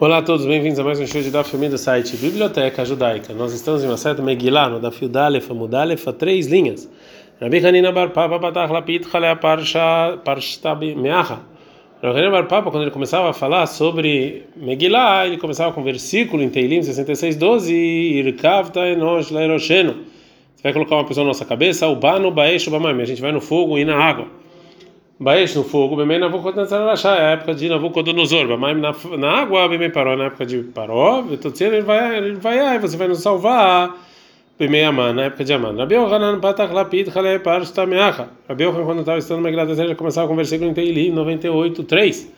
Olá a todos, bem-vindos a mais um show de Daf do site Biblioteca Judaica. Nós estamos em uma certa Megillah, no Daf Yudalef Amudalef, a três linhas. Rabi Hanina Bar Papa Patach Lapid Chalea Parsha Parshtab Meacha. Rabi Hanina Bar Papa, quando ele começava a falar sobre Megillah, ele começava com o versículo em Teilim 66, 12, Irkavta Enosh Laerosheno. Você vai colocar uma pessoa na nossa cabeça, o Bano Baesh Bamaim, a gente vai no fogo e na água. Baesh no fogo, Bemei Navucodonosor Arashá, é a época de Navucodonosor, Bamaim na, na água, Bemei Paró, na época de Paró, Vetotziel, ele vai, ele vai, você vai nos salvar, Bemei Aman, na época de Aman. Rabi Yohanan Patach Lapid Chale Parshta Meacha. Rabi Yohanan, quando estava estudando Megillat Esther, já começava com o versículo em Teilim 98, 3.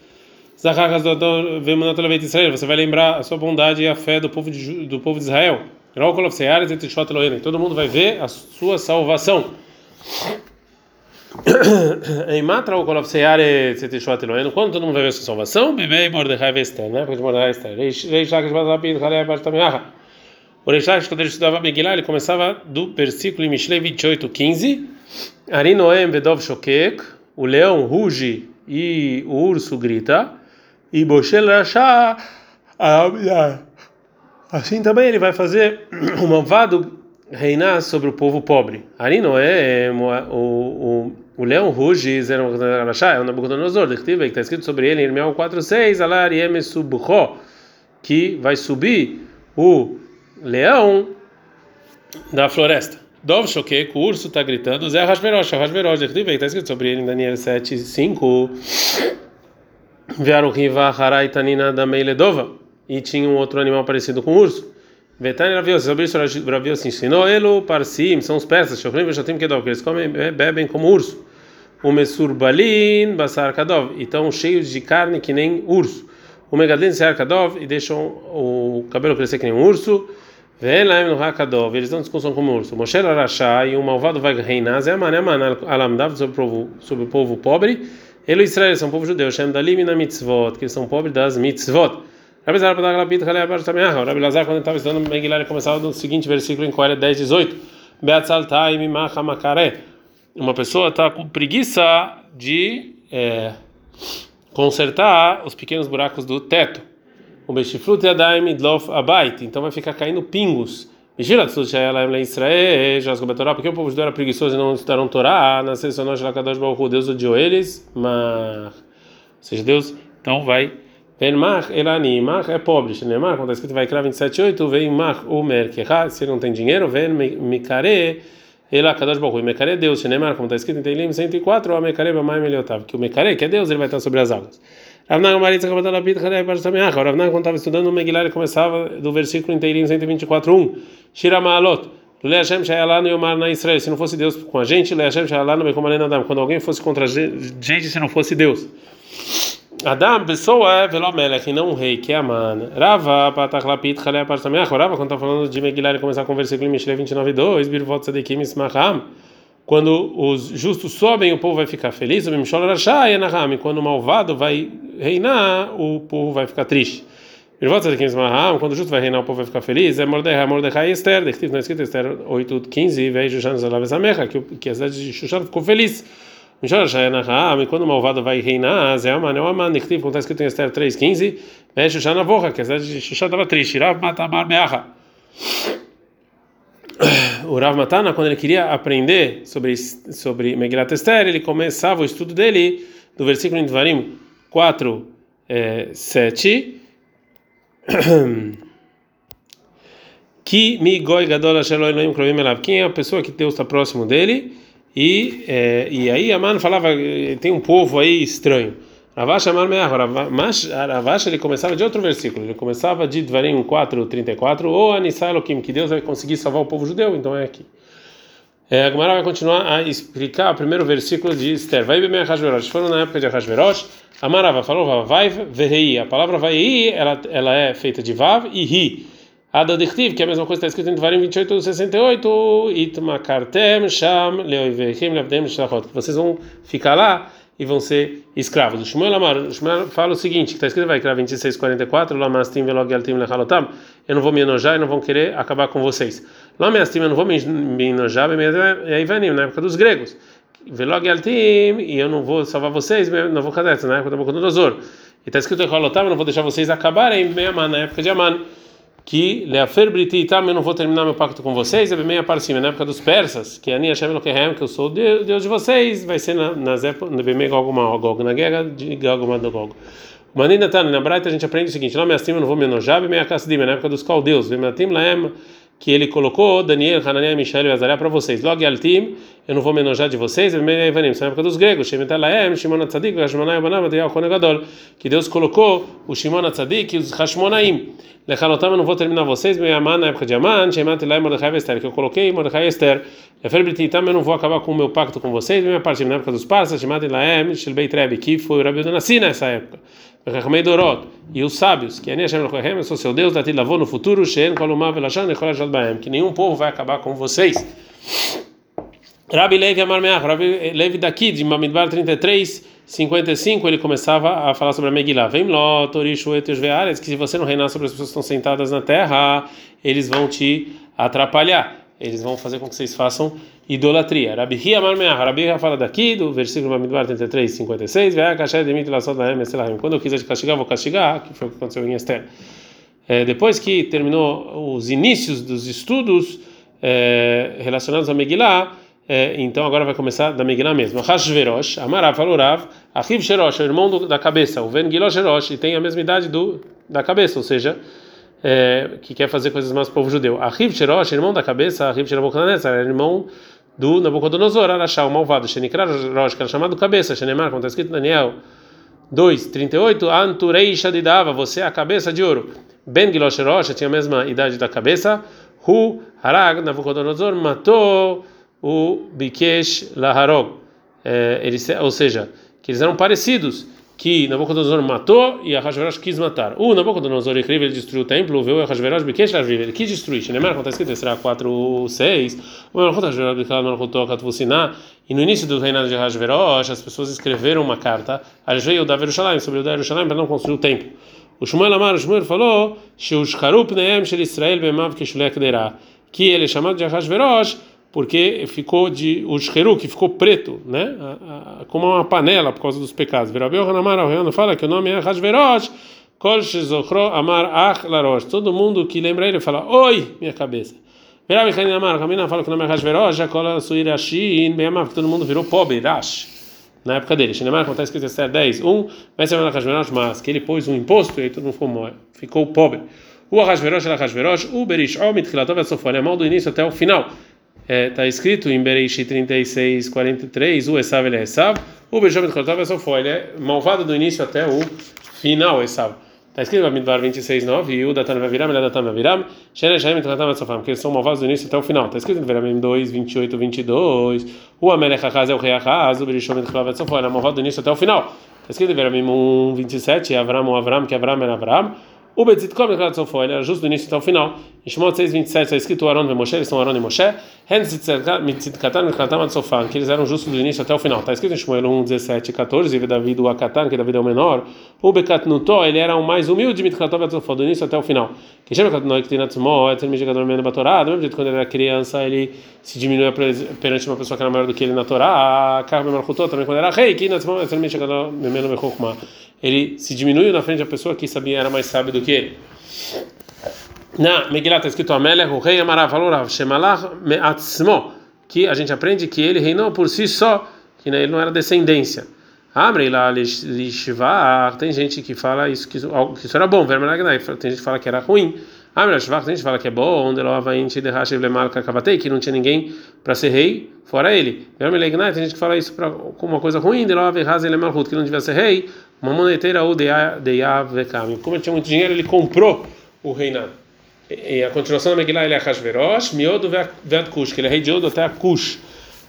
Zachachas do Vemunat Leveit Israel, você vai lembrar a sua bondade e a fé do povo de, do povo de Israel. Todo mundo vai ver a sua salvação. Em Matra, o Kolof Seyare Zetishot Elohen, quando todo mundo vai ver a salvação, Bimei Mordechai Vester, né? Porque Mordechai Vester. Reish Lakish Bazapid, Halei Bartamiaha. O Reish Lakish, quando ele estudava Megillah, ele começava do versículo em Mishlei 28, 15. Ari Noem Vedov Shokek, o leão ruge e o urso grita. E Boshel Rasha, assim também ele vai fazer o malvado reinar sobre o povo pobre. Ari Noem, o, o leão ruge, é o Nabucodonosor, que está escrito sobre ele em Irmião 4:6, Alar Subho, que vai subir o leão da floresta. Dov Shokek, o urso está gritando, Zé Hashverosh, Hashverosh, está escrito sobre ele em Daniel 7:5. Vieram Riva Harai Tanina da Meiledova, e tinha um outro animal parecido com o urso. Vetani Ravios, sobre isso Ravios ensinou ele, Parsim, são os persas, Shokrim Veshotim Kedov, que eles comem, bebem como urso o mesurbalin basar kadov, então cheios de carne que nem urso. O megadlin sear kadov e deixam o cabelo crescer que nem um urso. Velaim no hakadov, eles não descansam como urso. Moshe Arashá e um malvado vai reinar, Zé Maná alamdav sobre o povo, sobre o povo pobre. Ele e Israel são povo judeu, Shem dalim na mitzvot, que eles são pobres das mitzvot. Rabi Zar Padag Labit Halei Abar Tameah, Rabi Lazar quando estava estudando Megillah ele começava no seguinte versículo em Coelho 10, 18. Beatzal Taim Macha Makareh uma pessoa está com preguiça de é, consertar os pequenos buracos do teto. O Beshiflut Yadaim Idlof Abait, então vai ficar caindo pingos. Porque o povo judeu era preguiçoso e não estudaram Torá, na sessão de Deus odiou eles, mas. Ou seja, Deus então vai. Venmach Elani, Mach é pobre, Shenemar, quando está escrito vai criar 27,8, vem Mach Umer Keha, se ele não tem dinheiro, vem Mikare. Ele Kadosh Baruch Mekare é Deus, Shenemar, como está escrito em Teilim 104, o Mekare Bamai Meliotav, que o Mekare, que é Deus, ele vai estar sobre as águas. Ravnan Maritza Kabatal Abit Khalei Parasamiach, Ravnan quando estava estudando o Megillah, ele começava do versículo em Teilim 124, 1, Shira Maalot, Le Hashem Shayalanu Yomar na Israel, se não fosse Deus com a gente, Le Hashem Shayalanu Bekomalena Adam, quando alguém fosse contra a gente, se não fosse Deus. Adam, pessoa é velomelech, e não um rei, que é Aman. Rava, patachlapit, chalé, parsameach. Rava, quando está falando de Megillah, ele começar com o versículo em Mishle 29, 2, birvot sadekim ismacham. Quando os justos sobem, o povo vai ficar feliz. Quando o malvado vai reinar, o povo vai ficar triste. Quando o justo vai reinar, o povo vai ficar feliz. É Mordecai, Mordecai e Esther. É escrito Esther 8, 15. Vejo Shushan Zalavesamecha, que a cidade de Shushan ficou feliz. Quando o malvado vai reinar, Zé Aman, é o Aman, como está escrito em Esther 3,15, né? Xuxana Vorra, que a cidade de Xuxana estava triste, Rav Matamar Meaha. O Rav Matana, quando ele queria aprender sobre, sobre Megillat Esther, ele começava o estudo dele do versículo em Dvarim 4, é, 7. Que mi goi gadol asher lo Elohim krovim elav. Quem é a pessoa que Deus está próximo dele? E, é, e aí Aman falava, tem um povo aí estranho. Ravash Amar Ravash ele começava de outro versículo, ele começava de Dvarim 4, 34, ou Anissai Elohim, que Deus vai conseguir salvar o povo judeu, então é aqui. É, a Gemara vai continuar a explicar o primeiro versículo de Esther. Vai bem Hashverosh. Foram na época de Hashverosh. Amarava falou, vai verrei. A palavra vai ela, ela é feita de vav e ri. Adodictiv, que é a mesma coisa que está escrito em Dvarim 28, 68, Itmakartem, Sham, Leoivechim, Levdem, Shlachot, vocês vão ficar lá e vão ser escravos. O Shmuel Amar, o Shmuel fala o seguinte, que está escrito vai 26, 44, Lamastim, Velog, Altim, Lechalotam, eu não vou me enojar e não vão querer acabar com vocês. Lamastim, eu não vou me enojar, e vem na época dos gregos. Velog, Altim, e eu não vou salvar vocês, não vou cadê, na época do Nabucodonosor. E está escrito em Holotam, eu não vou deixar vocês acabarem na época de Aman. Que Leafer Briti Itam, eu não vou terminar meu pacto com vocês, é bem para cima, na época dos persas, que Ani Hashem Elokehem, que eu sou o Deus de vocês, vai ser na, nas épocas, bem Gog Magog, na guerra de Gog Magog. Manina Tana, na Braita a gente aprende o seguinte: não me acima, não vou me enojar, bem a na época dos caldeus, bem Atim Laem que ele colocou Daniel, Hananiah, Mishael e Azariah para vocês. Log Altim, eu não vou me enojar de vocês, Evanim, na época dos gregos, Shemetalaem, Shimon Atzadik, Hashmonai, Banav, Adriel, Konegadol, que Deus colocou o Shimon Atzadik e os Hashmonaim. Lechalotam, eu não vou terminar vocês, meu Aman, na época de Aman, Shematelaem, Mordechai e Esther, que eu coloquei Mordechai e Esther. Lefer Brititam, eu não vou acabar com o meu pacto com vocês, minha parte na época dos Parsas, Shematelaem, Shilbeit Rebi, que foi o Rabi Donassi nessa época. Dorot, e os sábios, que Ani Hashem eu sou seu Deus, Dati lavou no futuro, Shen Kolumah Velashan Echolajad Baem, que nenhum povo vai acabar com vocês. Rabi Levi Amar Rabi Levi daqui, de Mamidbar 33, 55, ele começava a falar sobre a Megillah. Vem lá, Torishu Eteus Veares, que se você não reinar sobre as pessoas que estão sentadas na terra, eles vão te atrapalhar. Eles vão fazer com que vocês façam idolatria. Rabi Hi Amar Meah. Rabi Hi fala daqui, do versículo Mamidbar 33, 56. Quando eu quiser te castigar, vou castigar, que foi o que aconteceu em Esther. É, depois que terminou os inícios dos estudos é, relacionados a Megillah, é, então agora vai começar da Megillah mesmo. Hashverosh, Amarav falou Rav, Achiv Sherosh, o irmão do, da cabeça, o Ben Gilosh Sherosh, e tem a mesma idade do, da cabeça, ou seja, é, que quer fazer coisas mais para o povo judeu. Achiv Sherosh, irmão da cabeça, Achiv Sherabokanetzar, irmão do Nabucodonosor, Arashá, o malvado, Shenikra Rosh, que era chamado cabeça, Shenemar, como está escrito em Daniel 2, 38, Anturei Shadidava, você é a cabeça de ouro. Ben Gilosh Rosh tinha a mesma idade da cabeça, Hu Harag, Nabucodonosor matou o Bikesh Laharog, é, ou seja, que eles eram parecidos que Nabucodonosor matou e Ahasverosh quis matar. O Nabucodonosor incrível, ele destruiu o templo, viu Ahasverosh Bikesh Larviv, ele quis destruir. Shenemar, como está escrito, será 4, 6. E no início do reinado de Ahasverosh, as pessoas escreveram uma carta a Jei da Yerushalayim, sobre o da Yerushalayim, para não construir o templo. O Shmuel Amar, o Shmuel falou, Sheushkarup Neem Shel Israel Bemav Keshulek Derá, que ele é chamado de Ahasverosh porque ficou de o shcheru, que ficou preto, né? como uma panela por causa dos pecados. Verabel Hanamar Arreano fala que o nome é Hashverosh, Kol Shezochro Amar Ach. Todo mundo que lembra ele fala, oi, minha cabeça. Verabel Hanamar Ramina fala que o nome é Hashverosh, Kol Suir Ashin, Beamar, que todo mundo virou pobre, Rash. Na época dele, Shinemar, acontece que Esther 10, 1, vai ser Hashverosh, mas que ele pôs um imposto e aí todo mundo ficou, ficou pobre. O Hashverosh era Hashverosh, o Berish Omit Khilatov Sofone, a mão do início até o final está é, tá escrito em Bereishi 36, 43, o Esav ele é Esav, o Benjamin Kortov é foi, ele é malvado do início até o final, Esav. Está escrito em Bamidbar 26, 9, e o Datan vai virar, Datan vai virar, Shere Shaim Tratam Sofam, que eles são malvados do início até o final. Está escrito em Veramim 2, 28, 22, o Amelech Hachaz é o rei Hachaz, o Berishom Kortov é ele é malvado do início até o final. Está escrito em Veramim 1, 27, Avram, o Avram, que Avram era Avram, o Betzitkom e Klatzofo, ele era justo do início até o final. Em Shemot 6, 27 está escrito Aaron e Moshe, eles são Aaron e Moshe. Que eles eram justos do início até o final. Está escrito em Shmuel 1, 17 e 14, e David o Akatan, que David é o menor. O Bekatnuto, ele era o mais humilde, e Sofan, do início até o final. Que chama Katnoi, que tem Natsmo, é termo de Gadol Meno Batorá, do mesmo jeito quando ele era criança, ele se diminuía perante uma pessoa que era maior do que ele na Torá. Carme Malchutó, também quando era rei, que Natsmo, termo de Gadol Meno Bechokma ele se diminuiu na frente da pessoa que sabia era mais sábio do que ele. Na Megillah está escrito Amelech, o rei Amarav, falou Shemalach Me'atzmo, que a gente aprende que ele reinou por si só, que ele não era descendência. Amrei lá Lishvar, tem gente que fala isso, que, que isso era bom, tem gente que fala que era ruim. Amrei Lishvar, tem gente que fala que é bom, que não tinha ninguém para ser rei, fora ele. Amrei tem gente que fala isso como uma coisa ruim, que não devia ser rei, uma moneteira ou de Avekam. Como ele tinha muito dinheiro, ele comprou o reinado. E a continuação da Megillah ele é Hashverosh, Miodo Vead Kush, que ele é rei de Odo até a Kush.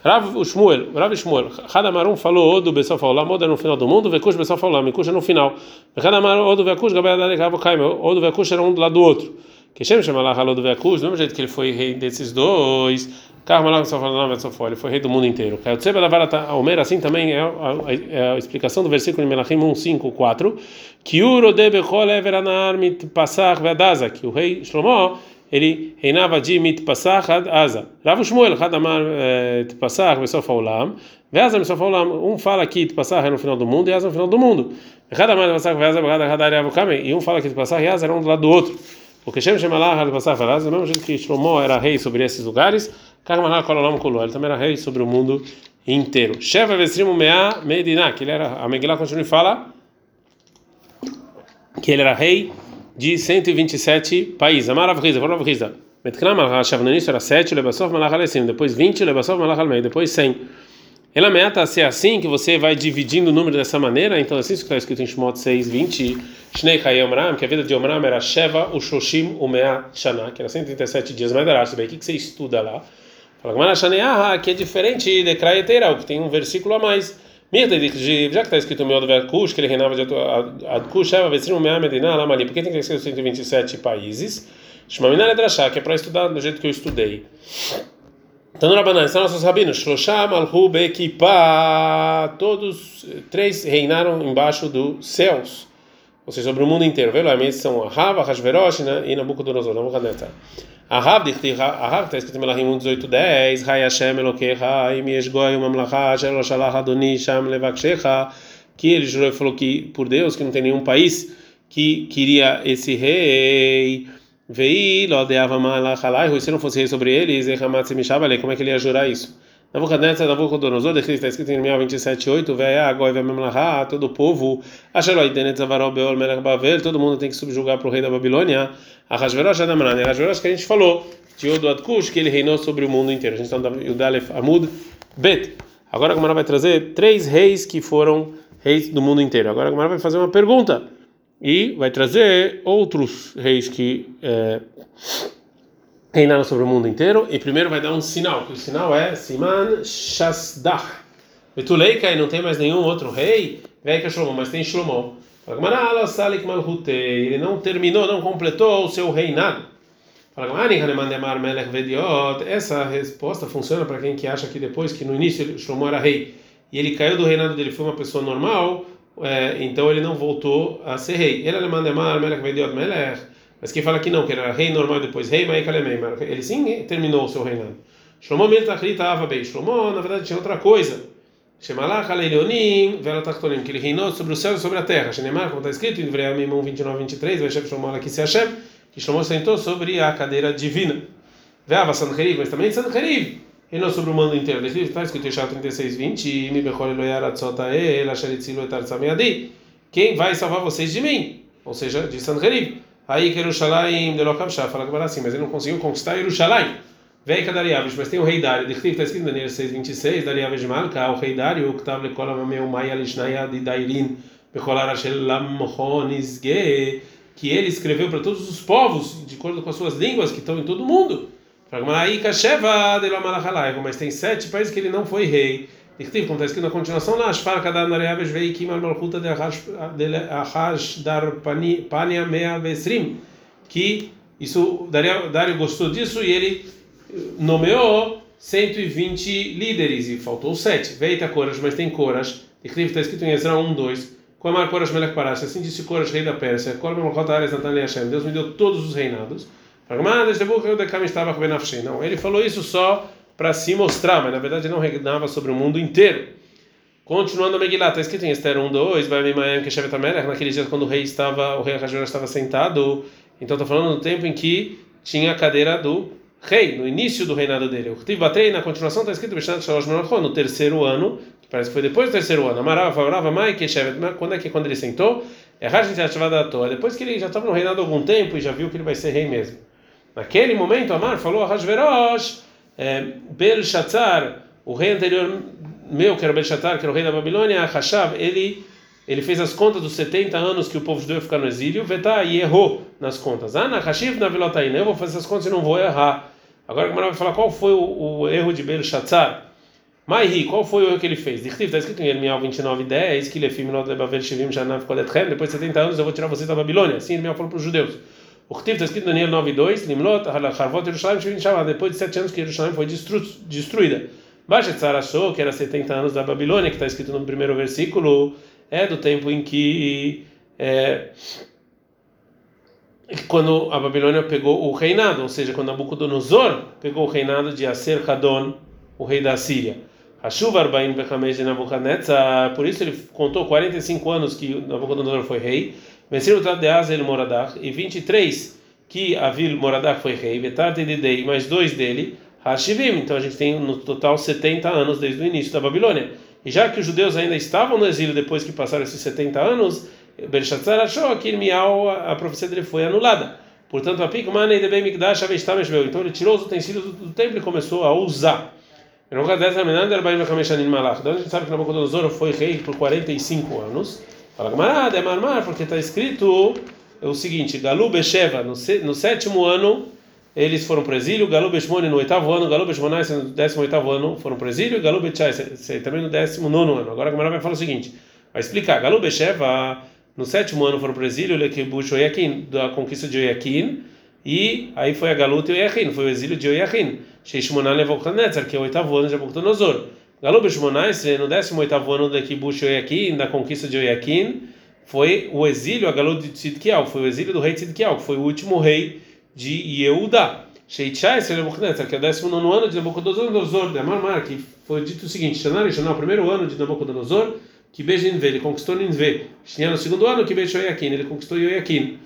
Rav Shmuel, Rav Shmuel, Hadamarum falou Odo Besof Olam, Odo é no final do mundo, Vekush Besof Olam, Kush é no final. Hadamarum Odo Vekush, Gabriel Adek Kaim, Odo Vekush era um do lado do outro. Que Shem chama lá Odo Vekush, do mesmo jeito que ele foi rei desses dois, ele foi rei do mundo inteiro. Omer, assim também é a, a explicação do versículo em Melachim 1, 5, 4, que o rei Shlomo ele reinava de Mitpasach ad Asa. Rav Shmuel, Hadamar Mitpasach, Besof Olam, Veasa Besof Olam, um fala que Mitpasach é no final do mundo e Asa no final do mundo. Hadamar Mitpasach, Veasa Hadar Yavukame, e um fala que Mitpasach e Asa eram um do lado do outro. Porque Shem Shemalach Mitpasach Asa, mesmo jeito que Shlomo era rei sobre esses lugares, Karmalach Kololam Kolo, ele também era rei sobre o mundo inteiro. Sheva Vesrimu Mea Medina, que ele era, a Megillah continua e fala que ele era rei de 127 países. Amarav Riza, Amarav Riza. Metkram al-Hashav no início era 7, Lebasov Malach Alesim, depois 20, Lebasov Malach Almei, depois 100. Ela meta ser assim, que você vai dividindo o número dessa maneira, então assim está escrito em Shemot 6, 20, Shnei Chai Omram, que a vida de Omram era Sheva, o Shoshim, o Mea Shana, que era 137 dias, mas era, o que você estuda lá? Fala, Gamara Shaneaha, que é diferente de Kraetera, que tem um versículo a mais. Já que está escrito o meu do que ele reinava de Adkush, Vesrim Mea Medina, Lamali, por que tem que escrito 127 países? Shmaminar Edrashá, que é para estudar do jeito que eu estudei. Então, no Rabanan, são nossos rabinos, Shlosham, Alhu, Bekipa, todos três reinaram embaixo dos céus, ou seja, sobre o mundo inteiro. Velo, são Ahava, Hashverosh e Nabucodonosor, Nabucodonosor. Ahav, Ahav, está escrito em Melahim 18:10, Hai Hashem Elokecha, im yeshgoi lo shalach Adoni sham levakshecha, que ele jurou e falou que por Deus que não tem nenhum país que queria esse rei. Vei lo deava malach alaihu, se não fosse rei sobre eles, como é que ele ia jurar isso? Nabucodonosor, Nabucodonosor, está escrito em 27:8, Veia agoi vemamlacha, todo o povo, asher lo idenet zavarol beol melech bavel, todo mundo tem que subjugar para o rei da Babilônia. A Hashverosh Adamran, a Hashverosh que a gente falou, de Yodo Adkush, que ele reinou sobre o mundo inteiro. A gente está no Yudalef Amud Bet. Agora a Gamara vai trazer três reis que foram reis do mundo inteiro. Agora a Gamara vai fazer uma pergunta e vai trazer outros reis que é, reinaram sobre o mundo inteiro. E primeiro vai dar um sinal, que o sinal é Siman Shasdach. Betuleika, e não tem mais nenhum outro rei, vem que é Shlomo, mas tem Shlomo. Ele não terminou, não completou o seu reinado. Essa resposta funciona para quem que acha que depois que no início Shlomo era rei e ele caiu do reinado dele foi uma pessoa normal, é, então ele não voltou a ser rei. Ele mas quem fala que não, que era rei normal depois rei, ele sim terminou o seu reinado. Shlomo Shlomo na verdade tinha outra coisa. Shemalach Vela Tachtonim, que ele reinou sobre o céu e sobre a terra. Shenemar, como está escrito em Vreamim 1, 29, 23, Veshem Shlomo Lakisi Hashem, que Shlomo sentou sobre a cadeira divina. Veava Sancheriv, mas também Sancheriv, reinou sobre o mundo inteiro. Está escrito em Yeshua 36, 20, Mi Bechol Eloyar Atzotae, Lasher Etzilu Etar Tzameadi. Quem vai salvar vocês de mim? Ou seja, de Sancheriv. Aí que Yerushalayim de Lokavshah, fala agora assim, mas ele não conseguiu conquistar Yerushalayim. Vem que Dariavish, mas tem o rei Dário, está escrito em Daniel 6:26, Dariavish Malka, o rei Dário, que estava lecola meu mai alishnaya de Dairin, becolar Ge, que ele escreveu para todos os povos, de acordo com as suas línguas que estão em todo o mundo. Mas tem sete países que ele não foi rei. Como está na continuação lá, Ashfar Kadar Nariavish Vei Kimal Malchuta de Ahash Dar Pania Mea Vesrim, que isso, Dário gostou disso e ele nomeou 120 líderes e faltou 7. Veita Coras, mas tem Coras. Está escrito em Ezra 1, 2. Amar Coras Melech Parash, assim disse Coras, rei da Pérsia. Deus me deu todos os reinados. Não, ele falou isso só para se mostrar, mas na verdade não reinava sobre o mundo inteiro. Continuando a Megillah, está escrito em Esther 1, 2, vai que naquele dia quando o rei estava, o rei Rajor estava sentado, então está falando no tempo em que tinha a cadeira do rei, no início do reinado dele. Batrei, na continuação, está escrito no terceiro ano, que parece que foi depois do terceiro ano. Amarava, favorava, Mai, Keshevet, quando é que quando ele sentou? É. Depois que ele já estava no reinado há algum tempo e já viu que ele vai ser rei mesmo. Naquele momento, Amar falou a Hashverosh, é, Belshazzar, o rei anterior meu, que era Belshazzar, que era o rei da Babilônia, Hashav, ele ele fez as contas dos 70 anos que o povo judeu ia ficar no exílio, Vetá, e errou nas contas. Ah, na Hashiv, na Velotaína, eu vou fazer essas contas e não vou errar. Agora a vai falar qual foi o, o erro de Belshazzar. Maihi, qual foi o erro que ele fez? Está escrito em Irmial 29, 10, que ele é depois de 70 anos eu vou tirar vocês da Babilônia. Assim Irmial falou para os judeus. O Ktiv está escrito em Daniel 9, 2, Limlot, Harvot Yerushalayim Shivim Shavav, depois de 7 anos que Jerusalém foi destru destruída. Bashetzar achou que era 70 anos da Babilônia, que está escrito no primeiro versículo, é do tempo em que. É, quando a Babilônia pegou o reinado, ou seja, quando Nabucodonosor pegou o reinado de Aser Hadon, o rei da Síria. De por isso ele contou 45 anos que Nabucodonosor foi rei, Trat de Azel Moradach, e 23 que Avil Moradach foi rei, Vetarte de Dei, mais dois dele, Hashivim, então a gente tem no total 70 anos desde o início da Babilônia. E já que os judeus ainda estavam no exílio depois que passaram esses 70 anos, Belshazzar achou que Irmial, a profecia dele foi anulada. Portanto, a Pikmane de Bemigdash Avestameshveu. Então ele tirou os utensílios do templo e começou a usar. Então a gente sabe que Nabucodonosor foi rei por 45 anos. Fala é marmar, porque está escrito o seguinte: Galu Besheva, no, no sétimo ano, eles foram para o exílio. Galu Beshmone no oitavo ano. Galu Beshmonai no décimo oitavo ano foram para o exílio. Galu Bechai também no décimo nono ano. Agora a camarada vai falar o seguinte: vai explicar. Galu Besheva no sétimo ano foram para o exílio, Lekibush Oyakin, da conquista de Oyakin, e aí foi a Galuta e Oyakin, foi o exílio de Oyakin. Sheishmonan Nebuchadnezzar, que é o oitavo ano de Nabucodonosor. Galuba Shmonai, no décimo oitavo ano da Kibush Oyakin, da conquista de Oyakin, foi o exílio, a Galuta de Tzidkiel, foi o exílio do rei Tzidkiel, que foi o último rei de Yehuda. Sheichai, Nebuchadnezzar, que é o décimo nono ano de Nabucodonosor, de Amarmar, que foi dito o seguinte, Shanar e o primeiro ano de Nabucodonosor, que beija Ninveh, ele conquistou Ninveh. Tinha no segundo ano que beijou Yoyakin, ele conquistou Yoyakin.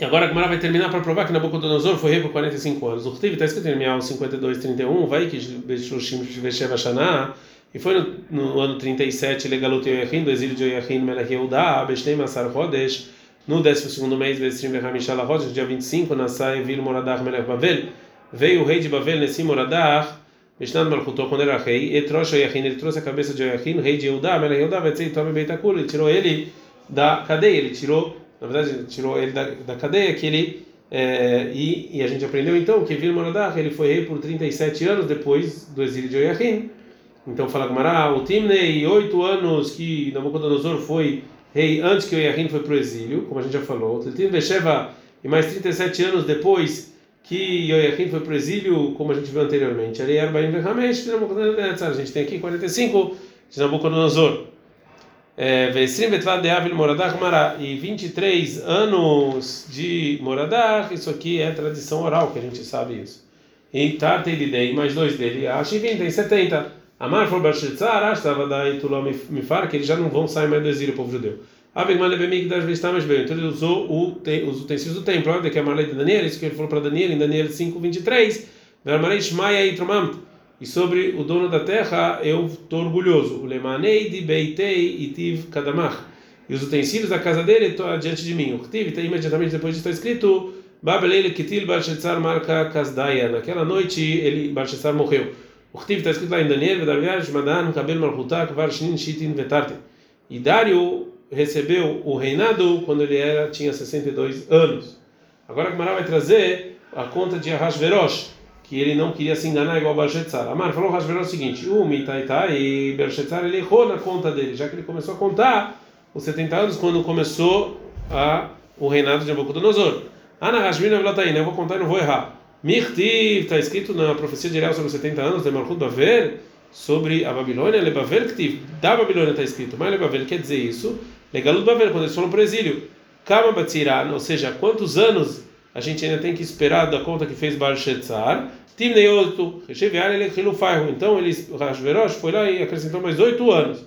E agora a Gemara vai terminar para provar que Nabucodonosor foi rei por 45 anos. O Rtiv está escrito em Mial 52, 31, vai que Beishloshim Vesheva Shana, e foi no, no ano 37, Legalut Yoyakin, do exílio de Yoyakin Melech Yehuda, Beshnei Masar Hodesh, no 12 mês, Besrim Vehamishala Hodesh, dia 25, Nassai Vil Moradach Melech Bavel, veio o rei de Bavel, Nessim Moradach, Mishnah Malchuto, quando era rei, Etrosh Oyachin, ele trouxe a cabeça de Oyachin, rei de Yehudá, Mela Yehudá, Vetzei Tome Beitakul, ele tirou ele da cadeia, ele tirou, na verdade, tirou ele da, da cadeia, que ele, é, e, e, a gente aprendeu então que Vir Moradach, ele foi rei por 37 anos depois do exílio de Oyachin. Então fala Gamara, o Timnei, oito anos que Nabucodonosor foi rei antes que Oyachin foi para o exílio, como a gente já falou. Tiltim Besheva, e mais 37 anos depois que Yoyakim foi para o exílio, como a gente viu anteriormente. A gente tem aqui 45 de Nabucodonosor. Mara e 23 anos de Moradach, isso aqui é tradição oral, que a gente sabe isso. E Tarte Lidei, mais dois dele, Ashivim tem 70. Amar for Barshitzar, Ashtava da Itulom Mifar, que eles já não vão sair mais do exílio, povo judeu. Então ele usou o, os utensílios do templo. Olha que é a lei de Daniel, isso que ele falou para Daniel em Daniel 5, 23. E sobre o dono da terra eu estou orgulhoso. Lemanei de beitei itiv kadamach. E os utensílios da casa dele estão diante de mim. Está imediatamente depois está escrito Babelele kitil Barshetzar marca kasdaya. Naquela noite ele Barshetzar morreu. O Ktiv está escrito lá em Daniel, Vedaviaj, Madan, Kabel Malchutak, Varshnin, Shitin, Vetarte. E Dário recebeu o reinado quando ele era tinha 62 anos. Agora a Gemara vai trazer a conta de Ahasverosh, que ele não queria se enganar igual Belshazzar. Amar falou Ahasverosh o seguinte: o Mitaitai e Belshazzar ele errou na conta dele, já que ele começou a contar os 70 anos quando começou a, o reinado de Nabucodonosor. Ana Hashmina Vlataina, eu vou contar e não vou errar. Mirtiv, está escrito na profecia de Ariel sobre os 70 anos de Malchut Bavel, sobre a Babilônia, Lebavel, que da Babilônia está escrito, mas Lebavel quer dizer isso, Legalut Bavel, quando eles foram para o exílio. Kama Batziran, ou seja, quantos anos a gente ainda tem que esperar da conta que fez Bar Shetzar? Timneiotu, Recheviar, ele Hilufaihu. Então, eles, Rashverosh foi lá e acrescentou mais oito anos.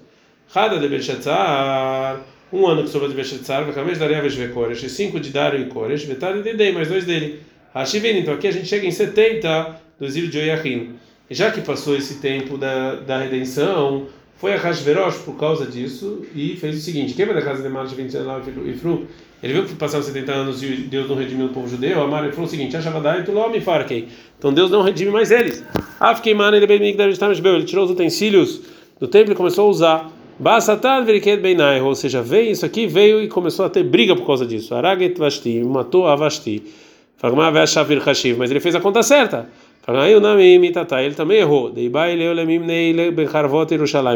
Rada de Beshetzar, um ano que sobrou de Beshetzar, Vakamesh Daria Veshvekoresh, cinco de Dario e Koresh, Vetad de Dei, mais dois dele. Hashivin, então aqui a gente chega em 70 do exílio de Oiachim. Já que passou esse tempo da, da redenção, foi a Hashverosh por causa disso e fez o seguinte: quem da casa de Marcha 29 e Fru? Ele viu que passaram 70 anos e Deus não redimiu o povo judeu. Amar falou o seguinte: tu me. Então Deus não redime mais eles. Ele ele tirou os utensílios do templo e começou a usar. Ou seja, veio isso aqui, veio e começou a ter briga por causa disso. Araget vasti, matou a. Mas ele fez a conta certa. Ele também errou.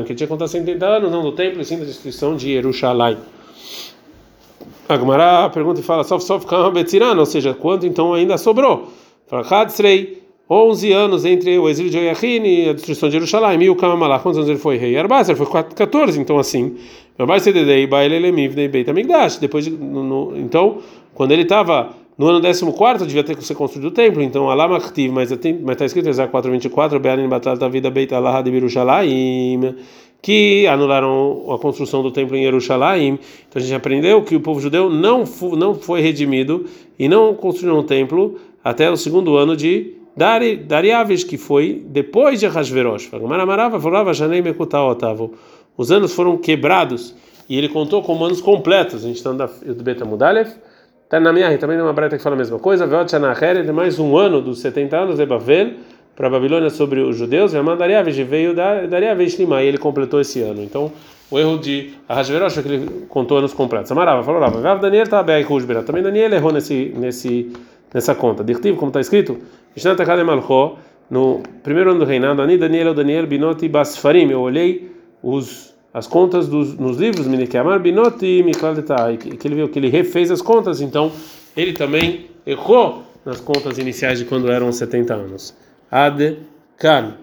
Que tinha contado 70 anos, não do templo, e sim da destruição de Yerushalayim. Agmará pergunta e fala, sof sof ou seja, quanto então ainda sobrou? Fala, Hadsrei, 11 anos entre o exílio de Oiachin e a destruição de Jerusalém. E o Kama Malach, quantos anos ele foi rei? Arbaz, ele foi 14, então assim. Depois, no, no, então, quando ele estava no ano 14 devia ter que ser construído o templo, então Alama Khtiv, mas está escrito Ezra 4:24, Be'anin Batal Tavida Beit Allah de Yerushalayim, que anularam a construção do templo em Jerusalém. Então a gente aprendeu que o povo judeu não não foi redimido e não construiu um templo até o segundo ano de Dariaves, que foi depois de Hashverosh. Os anos foram quebrados e ele contou como anos completos. A gente está no Betamudalev. Na minha também tem uma breta que fala a mesma coisa. Veot mais um ano dos 70 anos de Bavel para Babilônia sobre os judeus. A Dariaves veio Dariaves Lima e ele completou esse ano. Então o erro de Ahasverosh é que ele contou anos completos. Amarava, falou lá. Daniel está bem, Também Daniel errou nesse nesse nessa conta. Dirtivo, como está escrito, no primeiro ano do reinado, Ani Daniel, Daniel, Binoti, Basfarim, eu olhei os, as contas dos, nos livros, Minekiamar, Binoti, Mikal que ele viu que ele refez as contas, então ele também errou nas contas iniciais de quando eram 70 anos. Ad Kan.